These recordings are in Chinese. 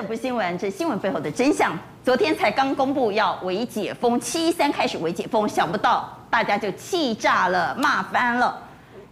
这不是新闻，这新闻背后的真相。昨天才刚公布要微解封，七一三开始微解封，想不到大家就气炸了，骂翻了。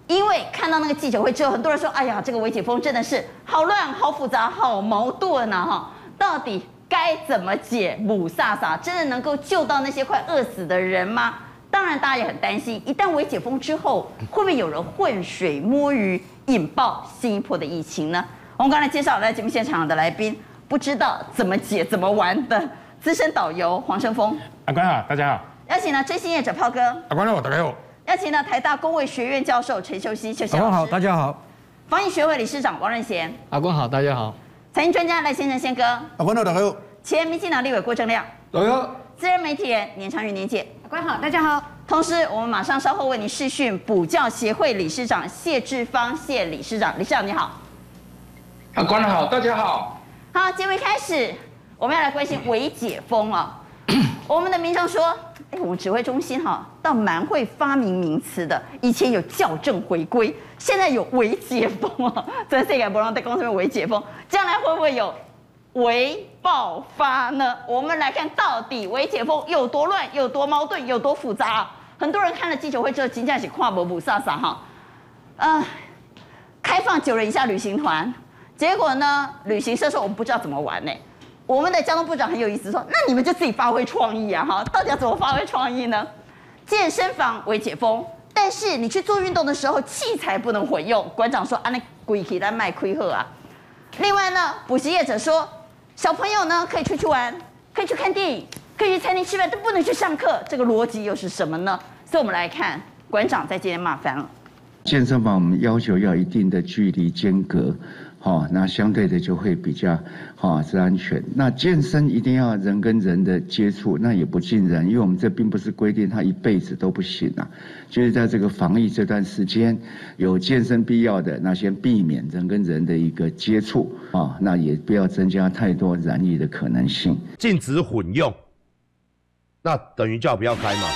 因为看到那个记者会之后，很多人说：“哎呀，这个微解封真的是好乱、好复杂、好矛盾呐！哈，到底该怎么解？母萨萨真的能够救到那些快饿死的人吗？当然，大家也很担心，一旦微解封之后，会不会有人浑水摸鱼，引爆新一波的疫情呢？”我们刚才介绍来节目现场的来宾，不知道怎么解、怎么玩的资深导游黄胜峰。阿关好，大家好。邀请了追星业者炮哥。阿关好，大家好。邀请了台大工卫学院教授陈秀熙，秀熙。阿关好，大家好。防疫学会理事长王任贤。阿关好，大家好。财经专家赖先生，宪哥。阿关好，大家好。前民进党立委郭正亮。大家好。资深媒体人年长与年姐。阿关好，大家好。同时，我们马上稍后为您视讯补教协会理事长谢志芳谢理事长，理事长你好。阿关好，大家好。好，节目一开始，我们要来关心微解封啊。我们的民众说。哎，我们指挥中心哈，倒蛮会发明名词的。以前有校正回归，现在有微解封啊。这这个不让在公司微解封，将来会不会有微爆发呢？我们来看到底微解封有多乱，有多矛盾，有多复杂。很多人看了记者会之后，惊讶起跨博补萨萨哈。呃，开放九人以下旅行团，结果呢，旅行社说我们不知道怎么玩呢。我们的交通部长很有意思，说：“那你们就自己发挥创意啊，哈，到底要怎么发挥创意呢？健身房微解封，但是你去做运动的时候，器材不能混用。馆长说：‘啊，那鬼可以来卖亏货啊。’另外呢，补习业者说，小朋友呢可以出去玩，可以去看电影，可以去餐厅吃饭，都不能去上课。这个逻辑又是什么呢？所以，我们来看馆长在今天骂翻了。健身房我们要求要一定的距离间隔。”哦，那相对的就会比较，哈是安全。那健身一定要人跟人的接触，那也不尽然，因为我们这并不是规定他一辈子都不行啊。就是在这个防疫这段时间，有健身必要的，那先避免人跟人的一个接触啊，那也不要增加太多染疫的可能性。禁止混用，那等于叫不要开嘛？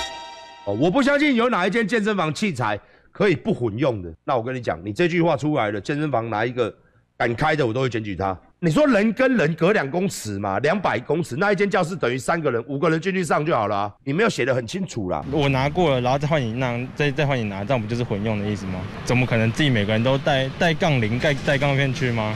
哦，我不相信有哪一间健身房器材可以不混用的。那我跟你讲，你这句话出来了，健身房哪一个？敢开的我都会检举他。你说人跟人隔两公尺嘛，两百公尺，那一间教室等于三个人，五个人进去上就好了啊。你没有写的很清楚啦。我拿过了，然后再换你拿，再再换你拿，这样不就是混用的意思吗？怎么可能自己每个人都带带杠铃、带带杠片去吗？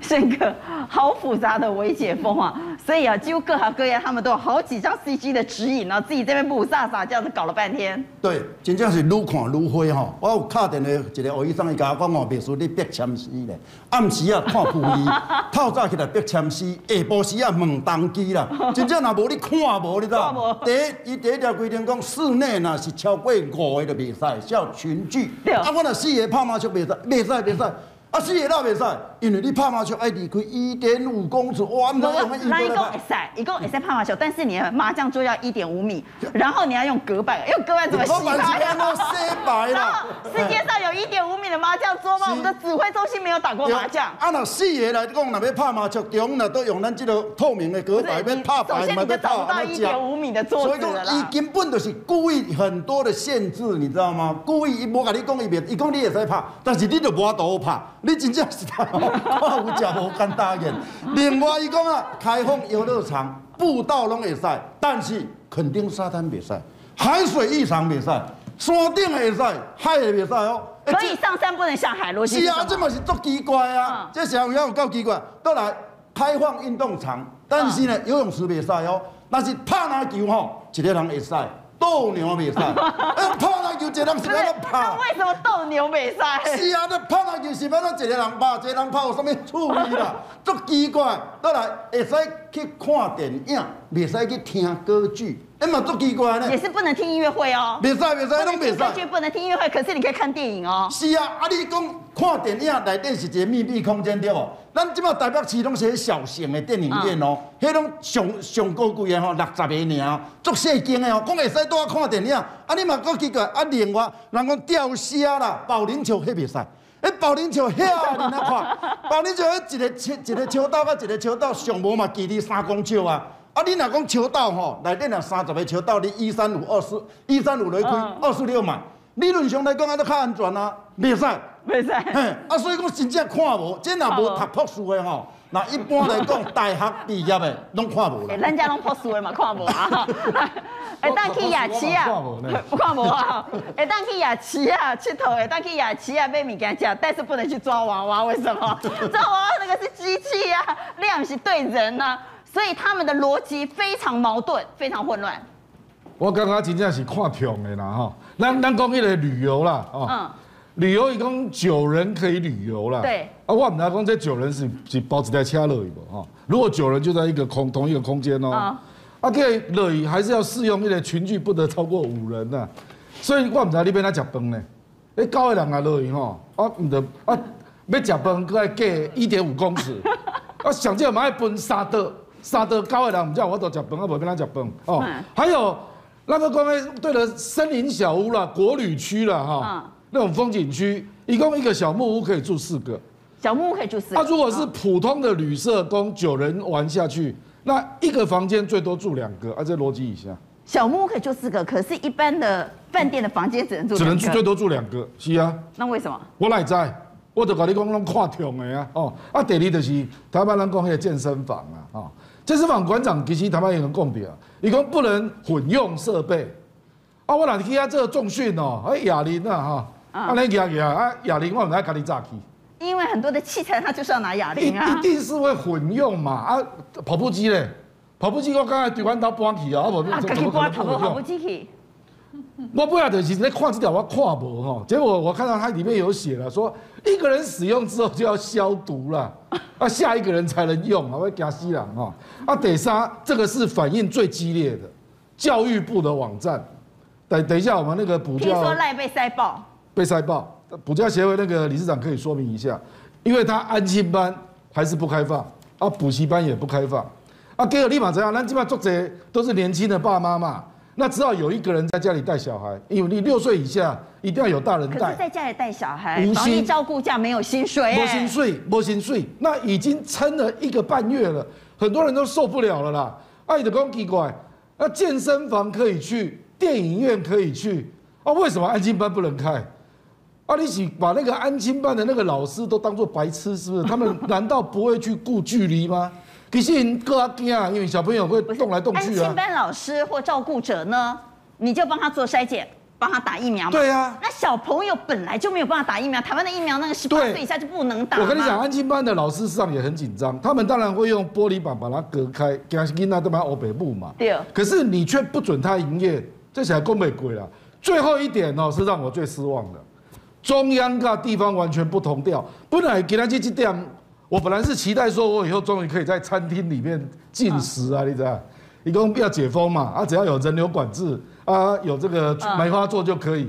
宪哥，好复杂的微解封啊！所以啊，几乎各行各业他们都有好几张 CG 的指引，呢自己这边雾煞煞这样子搞了半天。对，真正是愈看愈灰哈。我有敲电话一个欧医生，伊甲我讲哦，秘书你别签诗咧，暗时啊看故意，透早起来别签诗，下晡时啊问当机啦。真正若无你看无，你知道？第一，伊第一条规定讲，室内若是超过五个就袂使，叫群聚。对。啊，我若四个拍麻将袂使，袂使，袂使。啊，四个那袂使，因为你拍麻将爱离开一点五公尺，哇，那用一共会使，一共会使拍麻将，但是你的麻将桌要一点五米，然后你要用隔板，用隔板怎么洗牌呀？然后 世界上有一点五米的麻将桌吗？我们的指挥中心没有打过麻将。啊，那四个来讲，那边拍麻将，中呢都用咱这个透明的隔板，边拍牌，嘛边找不到一点五米的桌子。所以讲，伊根本就是故意很多的限制，你知道吗？故意伊无甲你讲一遍，伊讲你也使拍，但是你就无法度拍。你真正是他，我有食无敢答应。另外伊讲啊，开放游乐场、步道拢会使，但是肯定沙滩袂使，海水浴场袂使，山顶会使，海也袂使哦。可以上山，不能下海，逻辑是啊，这嘛是足奇怪啊！嗯、这想要有够奇怪。都来开放运动场，但是呢，游泳池袂使哦。但是拍篮球吼，一个人会使。斗牛比赛，呃，拍篮球一个人是要怎拍？那为什么斗牛比赛？是啊，那拍篮球是要怎一个人拍，一个人拍有啥物趣味啦？足奇怪，倒来会使去看电影，袂使去听歌剧。哎嘛，足奇怪呢！也是不能听音乐会哦。袂使，袂使，拢袂使。歌剧不能听音乐会，可是你可以看电影哦。是啊，啊你讲看电影内底是一个密闭空间对无？咱即马台北市拢是迄小型的电影院哦，迄拢上上高贵的吼，六十个尔，足细间的哦，讲会使拄啊看电影。啊你嘛够奇怪，啊另外人讲钓虾啦，保龄球迄袂使，哎保龄球遐尔那看，保龄球迄一个球一个球道甲一个球道上无嘛距离三公尺啊。啊，你若讲球道吼，内底若三十个球道，你一三五二四，一三五来开，二四六嘛。理论上来讲，安都较安全啊，袂使，袂使。嘿，啊，所以讲真正看无，真若无读博士的吼，那一般来讲，大学毕业的拢看无啦。咱家拢博士的嘛，看无啊。会 当去夜市啊，看无啊。会当去夜市啊，佚佗，会当去夜市啊，买物件食，但是不能去抓娃娃，为什么？抓娃娃那个是机器啊，你也不是对人啊，所以他们的逻辑非常矛盾，非常混乱。我刚刚真正是看痛的啦哈，咱咱讲迄个旅游啦，哦。嗯旅游一共九人可以旅游啦。对。啊，我们来讲这九人是是包一台车乐不哈？如果九人就在一个空同一个空间哦。啊。啊，这乐意还是要适用一个群聚不得超过五人呐。所以我们在那边来吃饭呢。哎，高的人啊乐意哈。啊，唔得啊，要吃饭，搁要隔一点五公尺。啊，想这嘛要分三桌，三桌高的人唔叫我都吃饭，我，无跟他吃饭哦。还有那个关于对了，森林小屋啦，国旅区啦哈。那种风景区，一共一个小木屋可以住四个，小木屋可以住四个。那、啊、如果是普通的旅社，供九人玩下去，那一个房间最多住两个，啊，这逻辑以下。小木屋可以住四个，可是一般的饭店的房间只能住，只能住最多住两个，是啊。那为什么？我来在，我就跟你讲，拢看痛的啊，哦，啊，第二就是台湾人讲迄个健身房啊，哦，健身房馆长其实台湾也能讲的啊，伊讲不能混用设备，啊，我哪天啊这个重训哦，哎，哑铃啊，哈。啊，那哑铃啊，哑铃我们来给你炸去。因为很多的器材，它就是要拿哑铃啊。一定是会混用嘛啊！跑步机嘞，跑步机我刚才对弯刀搬去啊，我啊，怎么可能跑步跑步机去？我不晓得，其实看这条我看无哈，结果我看到它里面有写了，说一个人使用之后就要消毒了，啊，下一个人才能用，啊，会惊死人哈。啊，得杀，这个是反应最激烈的，教育部的网站。等等一下，我们那个补教。听说赖被塞爆。被塞爆，补教协会那个理事长可以说明一下，因为他安心班还是不开放，啊，补习班也不开放，啊，给我立马怎样？那基本上作者都是年轻的爸妈嘛，那只好有一个人在家里带小孩，因为你六岁以下一定要有大人带。可是在家里带小孩，无薪照顾假没有薪水，欸，没薪水，没薪水，那已经撑了一个半月了，很多人都受不了了啦。爱的公奇怪，那健身房可以去，电影院可以去，啊，为什么安亲班不能开？啊！你是把那个安亲班的那个老师都当做白痴，是不是？他们难道不会去顾距离吗？可是你更加惊啊，因为小朋友会动来动去啊。安亲班老师或照顾者呢，你就帮他做筛检，帮他打疫苗嘛。对啊。那小朋友本来就没有办法打疫苗，台湾的疫苗那个十八岁以下就不能打。我跟你讲，安亲班的老师上也很紧张，他们当然会用玻璃板把它隔开，给他囡仔都把欧北部嘛。对。可是你却不准他营业，这才够美鬼了。最后一点哦，是让我最失望的。中央跟地方完全不同调。本来给他去这点，我本来是期待说，我以后终于可以在餐厅里面进食啊，你知道？一共要解封嘛，啊，只要有人流管制啊，有这个梅花座就可以。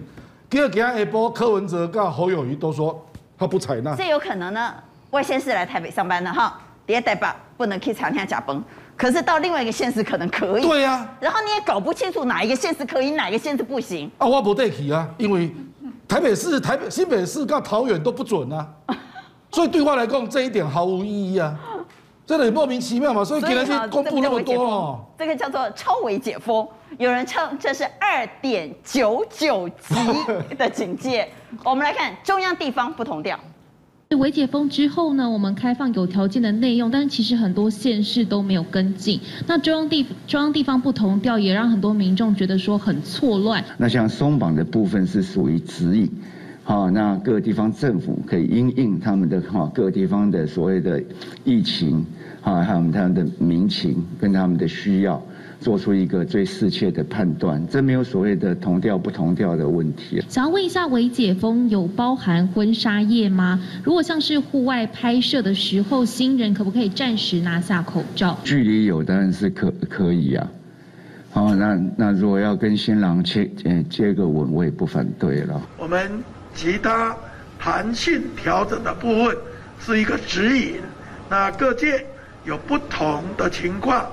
第二，给他一波，柯文哲跟侯友宜都说他不采纳。这有可能呢？外县市来台北上班的哈，第二代吧，不能去餐厅假崩。可是到另外一个县市可能可以。对呀、啊。然后你也搞不清楚哪一个县市可以，哪一个县市不行。啊，我不得去啊，因为。台北市、台北、新北市跟桃园都不准啊，所以对话来讲，这一点毫无意义啊，真的很莫名其妙嘛。所以给人家公布那么多哦，这个叫做超维解封，有人称这是二点九九级的警戒。我们来看中央地方不同调。微解封之后呢，我们开放有条件的内用，但是其实很多县市都没有跟进。那中央地中央地方不同调，也让很多民众觉得说很错乱。那像松绑的部分是属于指引，好，那各个地方政府可以因应他们的哈各个地方的所谓的疫情，哈，还有他们的民情跟他们的需要。做出一个最适切的判断，这没有所谓的同调不同调的问题。想要问一下，微解封有包含婚纱业吗？如果像是户外拍摄的时候，新人可不可以暂时拿下口罩？距离有当然是可可以啊。好，那那如果要跟新郎接接个吻，我也不反对了。我们其他弹性调整的部分是一个指引，那各界有不同的情况，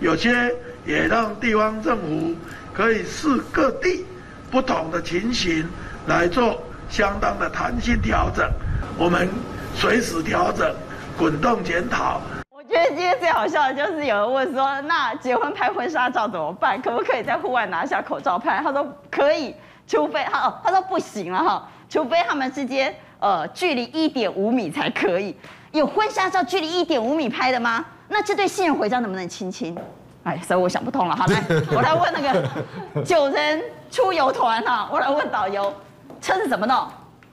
有些。也让地方政府可以视各地不同的情形来做相当的弹性调整，我们随时调整，滚动检讨。我觉得今天最好笑的就是有人问说，那结婚拍婚纱照怎么办？可不可以在户外拿下口罩拍？他说可以，除非他哦，他说不行了哈，除非他们之间呃距离一点五米才可以。有婚纱照距离一点五米拍的吗？那这对新人回家能不能亲亲？哎，所以我想不通了。好，来，我来问那个九人出游团哈，我来问导游，车子怎么弄？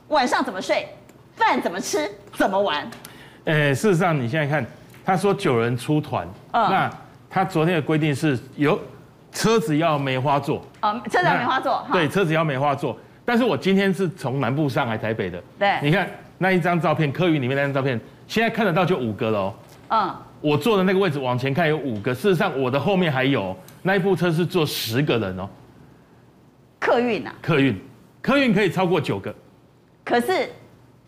晚上怎么睡？饭怎么吃？怎么玩？呃，事实上你现在看，他说九人出团，嗯、那他昨天的规定是有车子要梅花座，哦，车子要梅花座，对，车子要梅花座。但是我今天是从南部上来台北的，对，你看那一张照片，客运里面那张照片，现在看得到就五个了哦，嗯，我坐的那个位置往前看有五个，事实上我的后面还有那一部车是坐十个人哦，客运啊，客运，客运可以超过九个，可是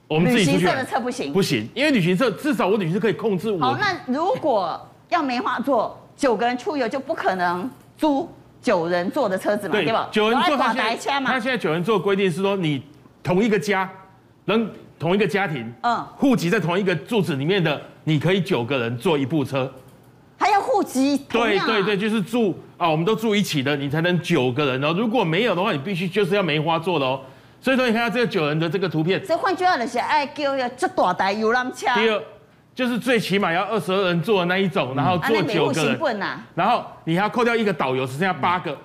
我们旅行社的车不行，不行，因为旅行社至少我旅行社可以控制我。好，那如果要梅花座，九个人出游就不可能租。九人坐的车子嘛，对，对吧？九人座他现在他现在九人座规定是说，你同一个家，能同一个家庭，嗯，户籍在同一个住址里面的，你可以九个人坐一部车，还要户籍？对对对，就是住啊，我们都住一起的，你才能九个人哦。如果没有的话，你必须就是要梅花座的哦。所以说，你看到这个九人的这个图片，这换句话就是，爱叫要这大台游览车。就是最起码要二十二人坐的那一种，然后坐九个人，然后你还要扣掉一个导游，只剩下八个，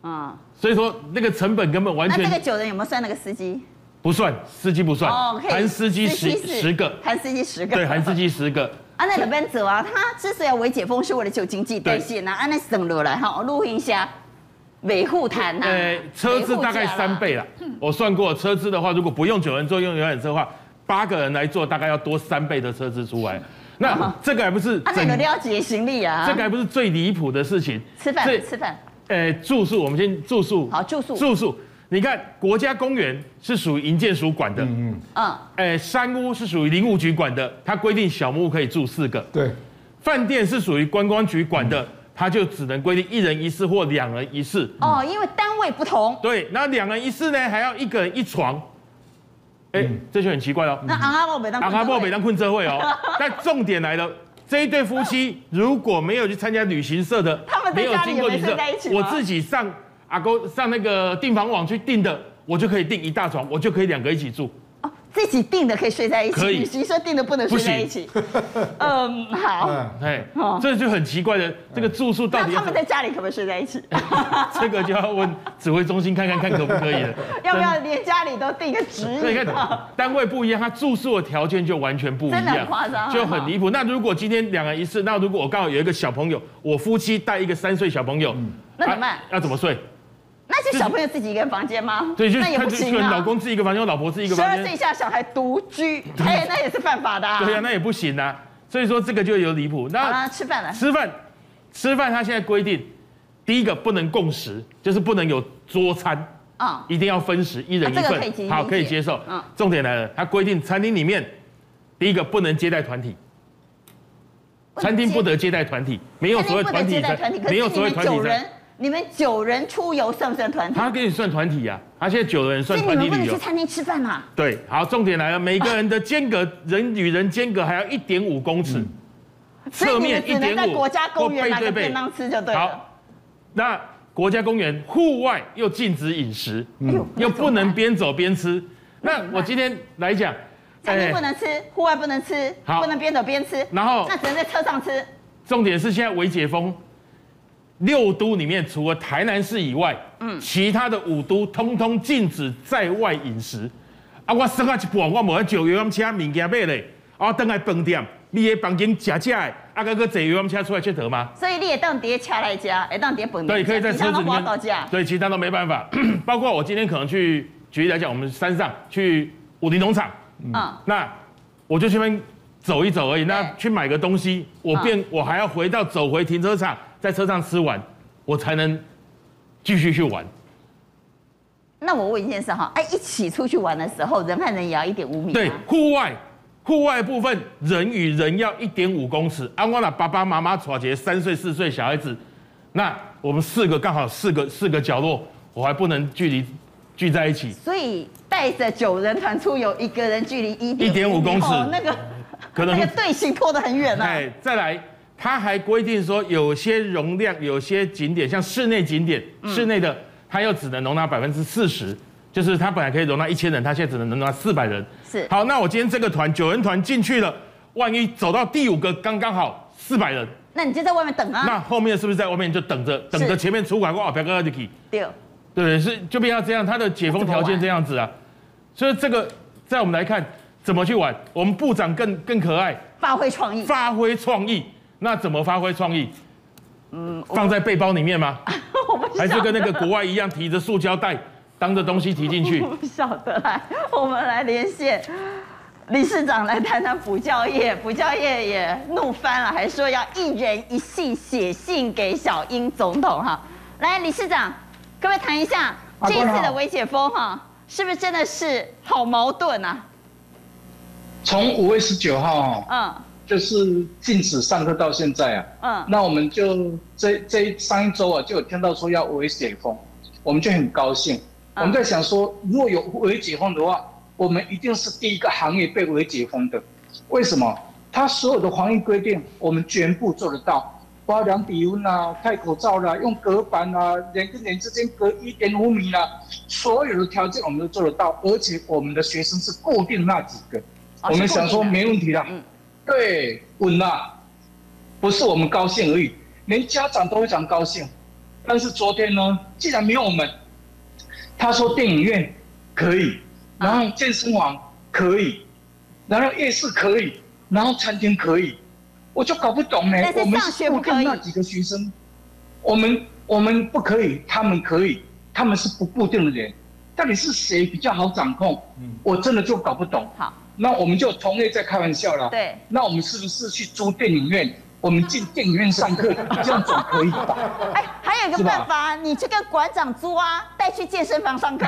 啊，所以说那个成本根本完全。那这个九人有没有算那个司机？不算，司机不算，含司机十十个，含司机十个，对，含司机十个。啊，那个奔走啊，他之所以要微解封，是为了救经济代谢呐，啊，那省落来哈，录一下维护谈呐。呃，车资大概三倍了，我算过，车资的话，如果不用九人座，用游览车的话。八个人来坐，大概要多三倍的车子出来。那这个还不是？啊，那个都要挤行李啊。这个还不是最离谱的事情。吃饭，吃饭。呃，住宿，我们先住宿。好，住宿。住宿，你看，国家公园是属于营建署管的。嗯嗯。嗯。呃，山屋是属于林务局管的，它规定小木屋可以住四个。对。饭店是属于观光局管的，它就只能规定一人一室或两人一室。哦，因为单位不同。对，那两人一室呢，还要一个人一床。哎，嗯、这就很奇怪哦。那阿阿伯每当阿阿伯每当困车会哦。但重点来了，这一对夫妻如果没有去参加旅行社的，他们没有经过旅行社，我自己上阿公上那个订房网去订的，我就可以订一大床，我就可以两个一起住。自己订的可以睡在一起。旅行社订的不能睡在一起。嗯，好。哎，这就很奇怪的，这个住宿到底？他们在家里可不可以睡在一起？这个就要问指挥中心看看看可不可以了。要不要连家里都订个指引？所以你看，单位不一样，他住宿的条件就完全不一样，真的很夸张，就很离谱。那如果今天两人一次，那如果我刚好有一个小朋友，我夫妻带一个三岁小朋友，那怎么办？要怎么睡？那是小朋友自己一个房间吗？对，就那也不行啊。老公自己一个房间，我老婆自己一个房间。十二岁以下小孩独居，哎，那也是犯法的。啊对呀，那也不行啊。所以说这个就有离谱。那吃饭了。吃饭，吃饭，他现在规定，第一个不能共食，就是不能有桌餐啊，一定要分食，一人一份。好，可以接受。嗯。重点来了，他规定餐厅里面，第一个不能接待团体，餐厅不得接待团体，没有所谓团体餐，没有所谓团体餐。你们九人出游算不算团体？他给你算团体呀，他现在九人算团体旅游。所以你们不能去餐厅吃饭嘛？对，好，重点来了，每个人的间隔，人与人间隔还要一点五公尺，侧面一点五。所以你们只能在国家公园拿个便当吃就对了。好，那国家公园户外又禁止饮食，又不能边走边吃。那我今天来讲，餐厅不能吃，户外不能吃，不能边走边吃，然后那只能在车上吃。重点是现在微解封。六都里面除了台南市以外，嗯，其他的五都通通禁止在外饮食。啊，我生下一半，我无坐游览车物件买嘞。啊，等来饭店，你的房间食食的，啊，个个坐游览车出来佚佗吗？所以你也当叠车来吃，也当叠饭店。对，可以在车子里面。对，其他都没办法。包括我今天可能去，举例来讲，我们山上去武陵农场，嗯，那我就去那边走一走而已。那去买个东西，我便我还要回到走回停车场。在车上吃完，我才能继续去玩。那我问一件事哈，哎，一起出去玩的时候，人和人也要一点五米。对，户外，户外部分人与人要一点五公尺。安光了爸爸妈妈抓节三岁四岁小孩子，那我们四个刚好四个四个角落，我还不能距离聚在一起。所以带着九人团出游，一个人距离一一点五公尺，那个可能那个队形拖得很远啊。哎，再来。他还规定说，有些容量，有些景点，像室内景点，室内的，它又只能容纳百分之四十，就是它本来可以容纳一千人，它现在只能容纳四百人。是。好，那我今天这个团九人团进去了，万一走到第五个刚刚好四百人，那你就在外面等啊。那后面是不是在外面就等着等着前面出关？哇，表哥就可以。对。对，是就变成这样，他的解封条件这样子啊。所以这个在我们来看怎么去玩，我们部长更更可爱，发挥创意，发挥创意。那怎么发挥创意？嗯，放在背包里面吗？我不还是跟那个国外一样提着塑胶袋当着东西提进去？我不晓得，来，我们来连线理事长来谈谈补教业，补教业也怒翻了，还说要一人一信写信给小英总统哈。来，理事长。各位谈一下这一次的微解封哈，是不是真的是好矛盾啊？从五月十九号嗯，就是禁止上课到现在啊，嗯，那我们就这这上一周啊，就有听到说要微解封，我们就很高兴。我们在想说，如果有微解封的话，我们一定是第一个行业被微解封的。为什么？他所有的防疫规定，我们全部做得到。包量体温啊，戴口罩啦、啊，用隔板啊，人跟人之间隔一点五米啦、啊，所有的条件我们都做得到，而且我们的学生是固定那几个，啊、我们想说没问题的，嗯、对，稳了，不是我们高兴而已，连家长都非常高兴。但是昨天呢，既然没有我们，他说电影院可以，然后健身房可以，然后夜市可以，然后餐厅可以。我就搞不懂呢，我们是固定那几个学生，我们我们不可以，他们可以，他们是不固定的人，到底是谁比较好掌控？我真的就搞不懂。好，那我们就同业在开玩笑了。对，那我们是不是去租电影院？我们进电影院上课，这样总可以吧？哎，还有一个办法，你去跟馆长租啊，带去健身房上课。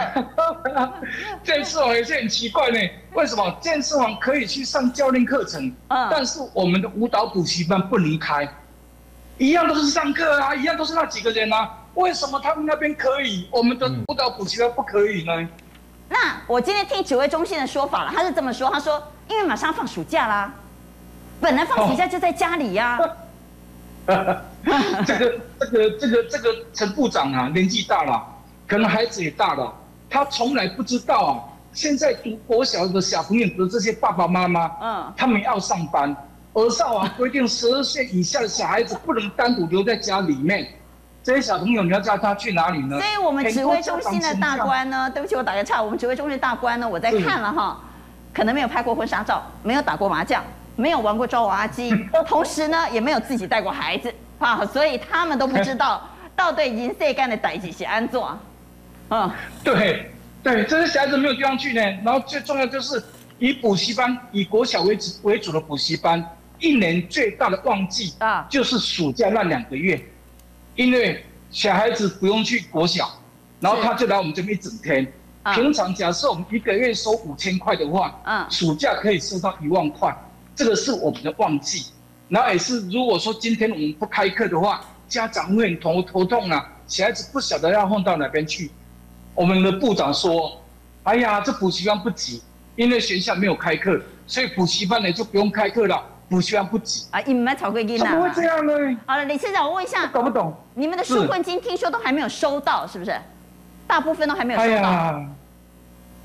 健身房也是很奇怪呢，为什么健身房可以去上教练课程，嗯但是我们的舞蹈补习班不能开？一样都是上课啊，一样都是那几个人啊，为什么他们那边可以，我们的舞蹈补习班不可以呢？那我今天听指挥中心的说法了，他是这么说，他说因为马上放暑假啦。本来放暑假就在家里呀、啊。这个、这个、这个、这个陈部长啊，年纪大了，可能孩子也大了，他从来不知道啊。现在读国小的小朋友的这些爸爸妈妈，嗯，他们要上班，而少啊规定十二岁以下的小孩子不能单独留在家里面。这些小朋友你要叫他去哪里呢？所以我们指挥中心的大官呢，对不起，我打个岔，我们指挥中心的大官呢，我在看了哈，可能没有拍过婚纱照，没有打过麻将。没有玩过抓娃娃机，同时呢，也没有自己带过孩子啊，所以他们都不知道 到底银色干的代志是安怎。嗯，对对，这些小孩子没有地方去呢。然后最重要就是以补习班，以国小为主为主的补习班，一年最大的旺季啊，就是暑假那两个月，因为小孩子不用去国小，然后他就来我们这边一整天。平常假设我们一个月收五千块的话，嗯，暑假可以收到一万块。这个是我们的旺季，然后也是如果说今天我们不开课的话，家长会很头头痛啊，小孩子不晓得要放到哪边去。我们的部长说：“哎呀，这补习班不急，因为学校没有开课，所以补习班呢就不用开课了。补习班不急啊，你们炒贵金怎么会这样呢？好了，李市长，我问一下，懂不懂，你们的纾困金听说都还没有收到，是不是？大部分都还没有收到。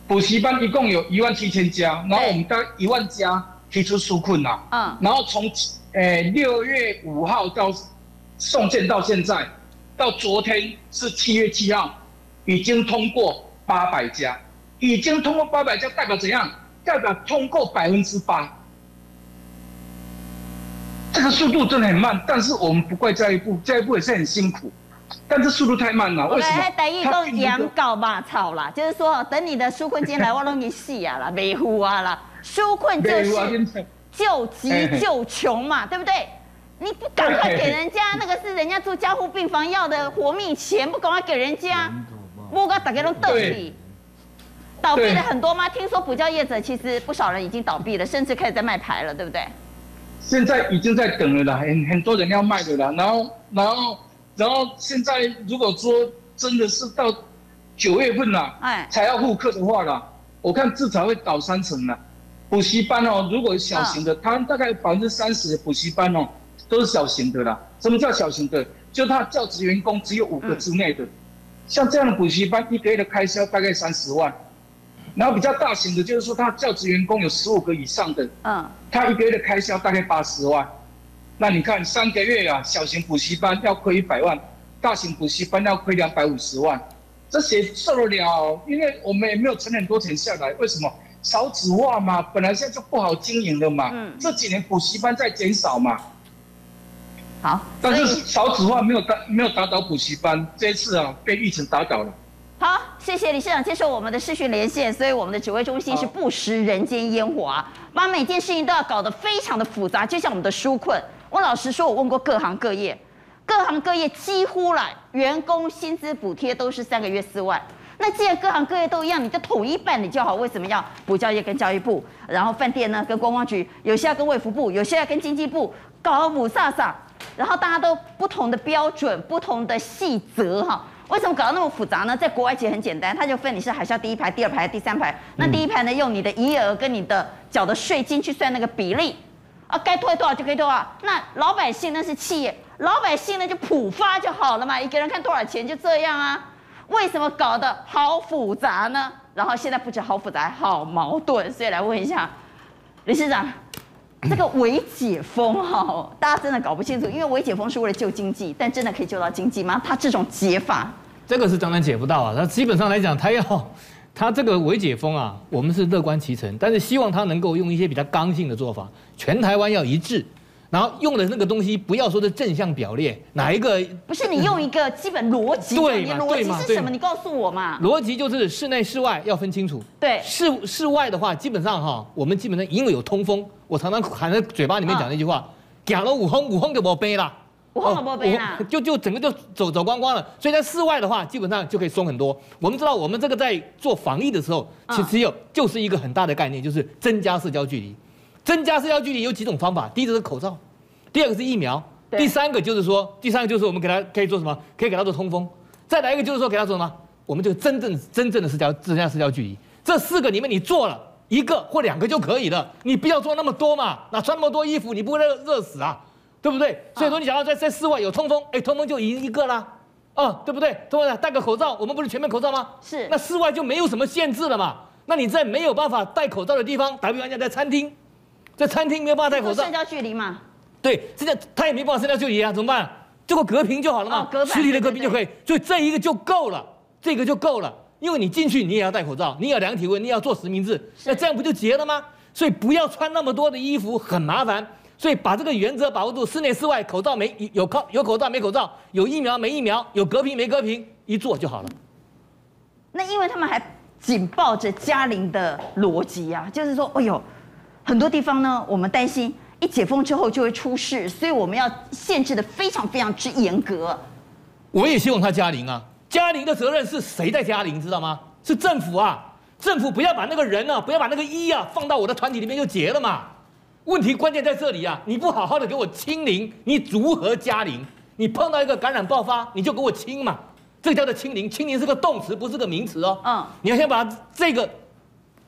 补习班一共有一万七千家，然后我们大概一万家。提出纾困呐，嗯，然后从诶六月五号到送件到现在，到昨天是七月七号，已经通过八百家，已经通过八百家代表怎样？代表通过百分之八。这个速度真的很慢，但是我们不怪教育部，教育部也是很辛苦，但是速度太慢了。为什么？等于说羊羔马草啦，就是说等你的纾困金来，我弄你死啊啦，维护啊啦。纾困就是救急救穷嘛，对不对？你不赶快给人家，那个是人家住加护病房要的活命钱，不赶快给人家，不该大家都倒闭。倒闭的很多吗？听说补教业者其实不少人已经倒闭了，甚至开始在卖牌了，对不对？现在已经在等了啦，很很多人要卖的啦。然后，然后，然后现在如果说真的是到九月份了，哎，才要复课的话啦，我看至少会倒三成了。补习班哦，如果小型的，它大概百分之三十的补习班哦，都是小型的啦。什么叫小型的？就他教职员工只有五个之内的，像这样的补习班，一个月的开销大概三十万。然后比较大型的，就是说他教职员工有十五个以上的，嗯，他一个月的开销大概八十万。那你看三个月啊，小型补习班要亏一百万，大型补习班要亏两百五十万，这谁受得了？因为我们也没有存很多钱下来，为什么？少子化嘛，本来现在就不好经营了嘛。嗯，这几年补习班在减少嘛。好，但是少子化没有打没有打倒补习班，这一次啊被疫情打倒了。好，谢谢理事长接受我们的视讯连线。所以我们的指挥中心是不食人间烟火啊，把每件事情都要搞得非常的复杂，就像我们的纾困。我老实说，我问过各行各业，各行各业几乎来员工薪资补贴都是三个月四万。那既然各行各业都一样，你就统一办理就好。为什么要补教业跟教育部，然后饭店呢跟观光局，有些要跟卫福部，有些要跟经济部，搞五煞煞。然后大家都不同的标准，不同的细则哈，为什么搞得那么复杂呢？在国外其实很简单，他就分你是海啸第一排、第二排、第三排。那第一排呢，用你的营业额跟你的缴的税金去算那个比例，啊，该退多少就可以退多少。那老百姓那是企业，老百姓呢就普发就好了嘛，一个人看多少钱就这样啊。为什么搞得好复杂呢？然后现在不止好复杂，好矛盾，所以来问一下理事长。这个微解封哈，大家真的搞不清楚，因为微解封是为了救经济，但真的可以救到经济吗？他这种解法，这个是当然解不到啊。那基本上来讲，他要他这个微解封啊，我们是乐观其成，但是希望他能够用一些比较刚性的做法，全台湾要一致。然后用的那个东西，不要说是正向表列，哪一个？不是你用一个基本逻辑，对嘛？逻辑是什么？你告诉我嘛。逻辑就是室内室外要分清楚。对，室室外的话，基本上哈，我们基本上因为有通风，我常常含在嘴巴里面讲那句话，讲了五风五风就没背啦，五风就没背啦，就就整个就走走光光了。所以在室外的话，基本上就可以松很多。我们知道，我们这个在做防疫的时候，其实有就是一个很大的概念，就是增加社交距离。增加社交距离有几种方法，第一个是口罩。第二个是疫苗，第三个就是说，第三个就是我们给他可以做什么？可以给他做通风。再来一个就是说，给他做什么？我们就真正真正的社交增加社交距离。这四个里面你做了一个或两个就可以了，你不要做那么多嘛。那穿那么多衣服，你不会热热死啊？对不对？所以说你想要在在室外有通风，哎，通风就已经一个啦，哦，对不对？通风戴个口罩，我们不是全面口罩吗？是。那室外就没有什么限制了嘛？那你在没有办法戴口罩的地方，打比方讲在餐厅，在餐厅没有办法戴口罩，社交距离嘛。对，现在他也没办法社交距离啊，怎么办？这个隔屏就好了嘛，哦、隔实体的隔屏就可以，所以这一个就够了，这个就够了。因为你进去你也要戴口罩，你也要量体温，你也要做实名制，那这样不就结了吗？所以不要穿那么多的衣服，很麻烦。所以把这个原则把握住，室内室外口罩没有口有口罩没口罩，有疫苗没疫苗，有隔屏没隔屏，一做就好了。那因为他们还紧抱着嘉玲的逻辑啊，就是说，哎呦，很多地方呢，我们担心。一解封之后就会出事，所以我们要限制的非常非常之严格。我也希望他加零啊，加零的责任是谁在加零，知道吗？是政府啊，政府不要把那个人啊，不要把那个一啊放到我的团体里面就结了嘛。问题关键在这里啊，你不好好的给我清零，你如何加零？你碰到一个感染爆发，你就给我清嘛，这个叫做清零，清零是个动词，不是个名词哦。嗯，你要先把这个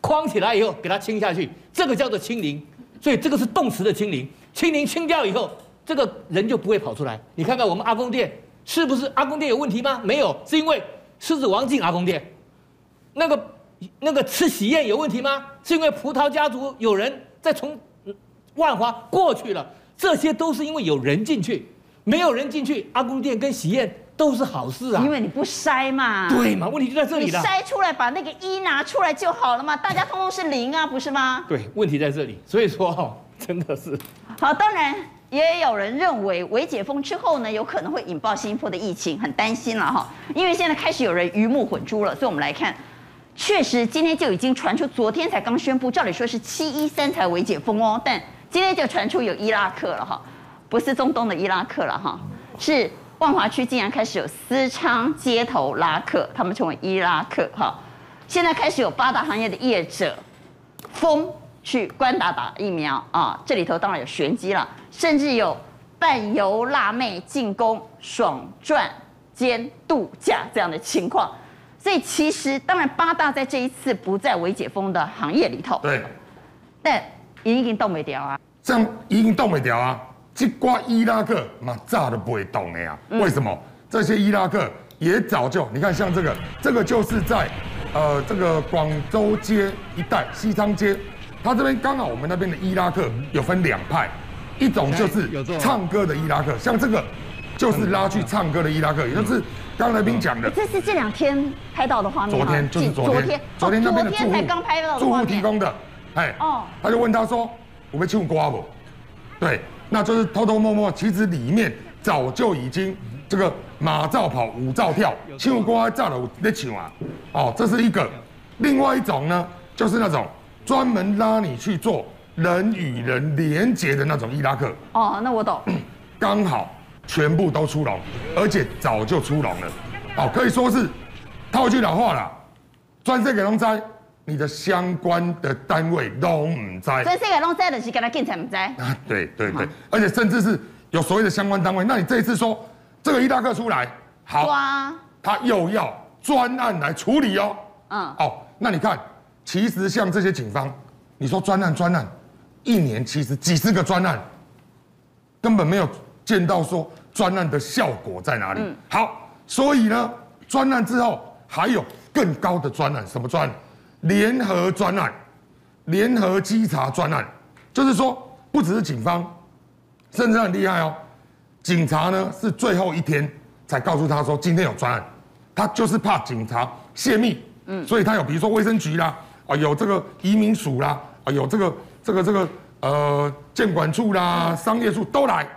框起来以后，给它清下去，这个叫做清零。所以这个是动词的清零，清零清掉以后，这个人就不会跑出来。你看看我们阿公店是不是阿公店有问题吗？没有，是因为狮子王进阿公店。那个那个吃喜宴有问题吗？是因为葡萄家族有人在从万华过去了。这些都是因为有人进去，没有人进去，阿公店跟喜宴都是好事啊。因为你不筛嘛。对嘛，问题就在这里了。筛出来，把那个一拿出来就好了嘛，大家通通是零啊，不是吗？对，问题在这里。所以说哈，真的是。好，当然也有人认为，微解封之后呢，有可能会引爆新一波的疫情，很担心了哈。因为现在开始有人鱼目混珠了，所以我们来看，确实今天就已经传出，昨天才刚宣布，照理说是七一三才微解封哦，但今天就传出有伊拉克了哈，不是中东的伊拉克了哈，是。万华区竟然开始有私娼街头拉客，他们称为伊拉克哈。现在开始有八大行业的业者疯去关打打疫苗啊，这里头当然有玄机了，甚至有伴游辣妹进攻爽赚兼度假这样的情况。所以其实当然八大在这一次不在未解封的行业里头，对，但已经冻没掉啊，这样已经冻没掉啊。这挂伊拉克嘛，炸的不会动的呀？为什么？这些伊拉克也早就，你看像这个，这个就是在呃这个广州街一带西昌街，它这边刚好我们那边的伊拉克有分两派，一种就是唱歌的伊拉克，像这个就是拉去唱歌的伊拉克，也就是刚才兵讲的。这是这两天拍到的画面。昨天就是昨天，昨天那边的住户刚拍到住户提供的，哎，哦，他就问他说：“我们唱瓜不？”对，那就是偷偷摸摸，其实里面早就已经。这个马照跑，舞照跳，唱歌照了在唱啊！哦，这是一个。另外一种呢，就是那种专门拉你去做人与人连接的那种伊拉克。哦，那我懂。刚好全部都出笼，而且早就出笼了。哦，可以说是套句老话啦，专设给龙灾，你的相关的单位都唔知。专设给龙灾的是跟他警察唔在。啊，对对对，而且甚至是有所谓的相关单位，那你这一次说。这个伊拉克出来，好，他又要专案来处理哦。嗯，哦，那你看，其实像这些警方，你说专案专案，一年其实几十个专案，根本没有见到说专案的效果在哪里。嗯，好，所以呢，专案之后还有更高的专案，什么专案？联合专案，联合稽查专案，就是说不只是警方，甚至很厉害哦。警察呢是最后一天才告诉他说今天有专案，他就是怕警察泄密，嗯，所以他有比如说卫生局啦，啊有这个移民署啦，啊有这个这个这个呃建管处啦、商业处都来，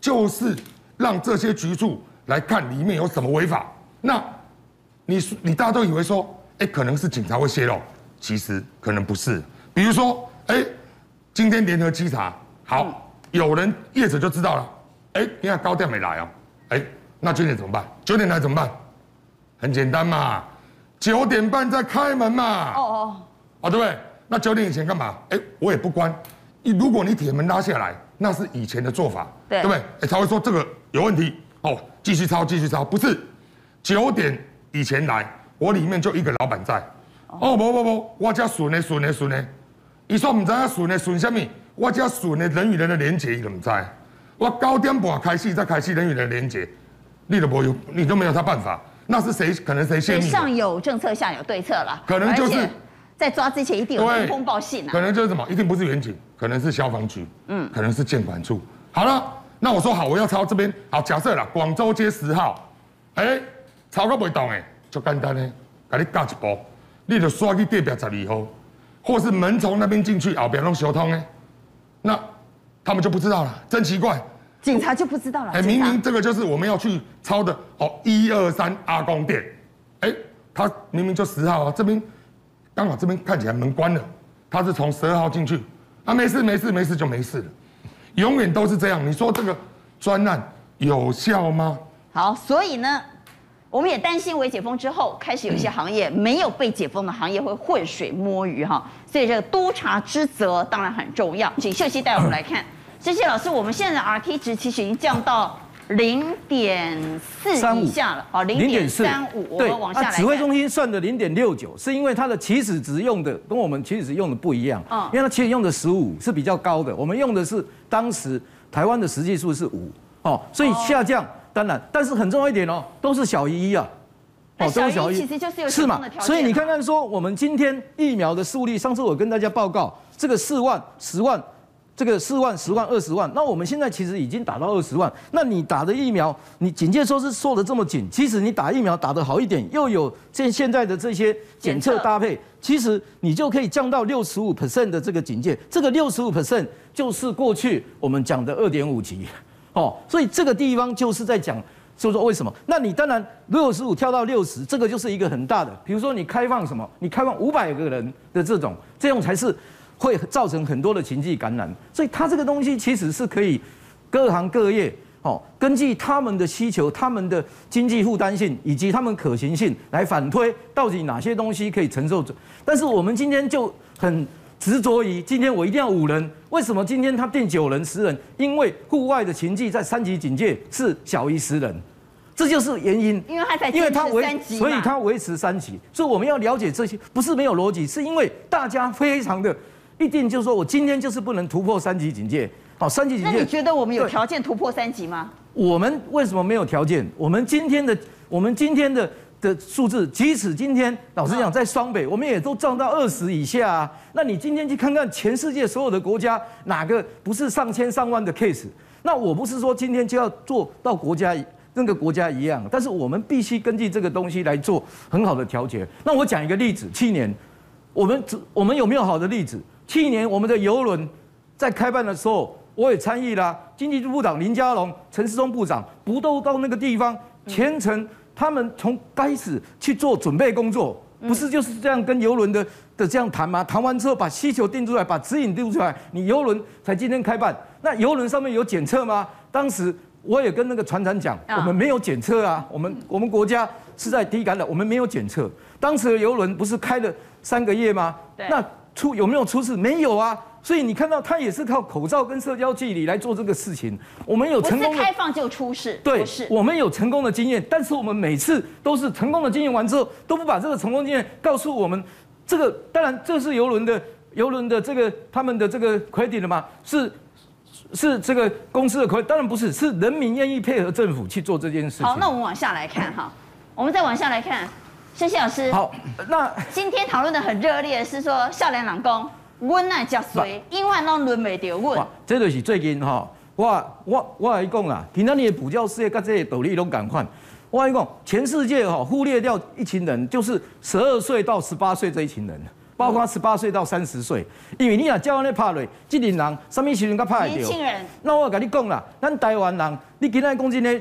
就是让这些局处来看里面有什么违法。那你你大家都以为说，哎，可能是警察会泄露，其实可能不是。比如说，哎，今天联合稽查，好，有人业者就知道了。哎，你看高调没来哦，哎，那九点怎么办？九点来怎么办？很简单嘛，九点半再开门嘛。哦哦，哦对不对？那九点以前干嘛？哎，我也不关。如果你铁门拉下来，那是以前的做法，对，对不对？哎，他会说这个有问题，哦，继续抄，继续抄。不是，九点以前来，我里面就一个老板在。哦不不不，我家损的顺的顺的，你说唔知啊顺的顺什么？我家损的人与人的连结，你都唔知。我九点半开始再开始人与人连接，你都没有，你都没有他办法。那是谁？可能谁先？上有政策，下有对策了。可能就是在抓之前一定有通报信啊。可能就是什么？一定不是远景，可能是消防局，嗯，可能是建管处。好了，那我说好，我要抄这边。好，假设了广州街十号，哎、欸，抄个不会动哎，就简单呢，给你加一步，你就刷去地表十二号，或是门从那边进去，后边弄修通呢，那。他们就不知道了，真奇怪。警察就不知道了。哎，明明这个就是我们要去抄的哦，一二三阿公店，哎，他明明就十号啊，这边刚好这边看起来门关了，他是从十二号进去，啊，没事没事没事就没事了，永远都是这样。你说这个专案有效吗？好，所以呢，我们也担心，微解封之后，开始有一些行业没有被解封的行业会浑水摸鱼哈，所以这个督查之责当然很重要。请秀熙带我们来看。谢谢老师，我们现在的 R T 值其实已经降到零点四以下了，哦，零点三五，我们往下来。指挥中心算的零点六九，是因为它的起始值用的跟我们起始值用的不一样，嗯，因为它起始用的十五是比较高的，我们用的是当时台湾的实际数是五，哦，所以下降当然，但是很重要一点哦，都是小于一啊，哦，都是小于一，其实就是有是嘛，所以你看看说我们今天疫苗的数例，上次我跟大家报告这个四万十万。这个四万、十万、二十万，那我们现在其实已经打到二十万。那你打的疫苗，你警戒说是说的这么紧，其实你打疫苗打得好一点，又有现现在的这些检测搭配，其实你就可以降到六十五 percent 的这个警戒。这个六十五 percent 就是过去我们讲的二点五级，哦，所以这个地方就是在讲，就是说为什么？那你当然六十五跳到六十，这个就是一个很大的。比如说你开放什么？你开放五百个人的这种，这种才是。会造成很多的情绪感染，所以它这个东西其实是可以各行各业哦，根据他们的需求、他们的经济负担性以及他们可行性来反推，到底哪些东西可以承受。但是我们今天就很执着于今天我一定要五人，为什么今天他定九人、十人？因为户外的情境在三级警戒是小于十人，这就是原因。因为他在因为他维所以他维持三级，所以我们要了解这些，不是没有逻辑，是因为大家非常的。一定就是说我今天就是不能突破三级警戒，好，三级警戒。那你觉得我们有条件突破三级吗？我们为什么没有条件？我们今天的我们今天的的数字，即使今天老实讲，在双北我们也都降到二十以下啊。那你今天去看看全世界所有的国家，哪个不是上千上万的 case？那我不是说今天就要做到国家那个国家一样，但是我们必须根据这个东西来做很好的调节。那我讲一个例子，去年我们我们有没有好的例子？去年我们的邮轮在开办的时候，我也参与了，经济部部长林佳龙、陈时中部长不都到那个地方全程。他们从开始去做准备工作，不是就是这样跟游轮的的这样谈吗？谈完之后把需求定出来，把指引定出来，你游轮才今天开办。那游轮上面有检测吗？当时我也跟那个船长讲，我们没有检测啊，我们我们国家是在低感染，我们没有检测。当时的游轮不是开了三个月吗？那出有没有出事？没有啊。所以你看到他也是靠口罩跟社交距离来做这个事情。我们有成功的开放就出事，对，我们有成功的经验，但是我们每次都是成功的经验完之后，都不把这个成功经验告诉我们。这个当然这是游轮的游轮的这个他们的这个 credit 的吗？是是这个公司的 credit？当然不是，是人民愿意配合政府去做这件事情。好，那我们往下来看哈，我们再往下来看，谢谢老师。好，那今天讨论的很热烈，是说少年郎公。阮爱食水，永远拢轮袂着阮。这就是最近哈，我我我来讲啦，今仔日的补教事业跟这些道理拢同款。我来讲，全世界哈忽略掉一群人，就是十二岁到十八岁这一群人，包括十八岁到三十岁。因为你若叫安尼拍落，这群人什么时阵才拍得到？年轻人。那我跟你讲啦，咱台湾人，你今仔讲真的，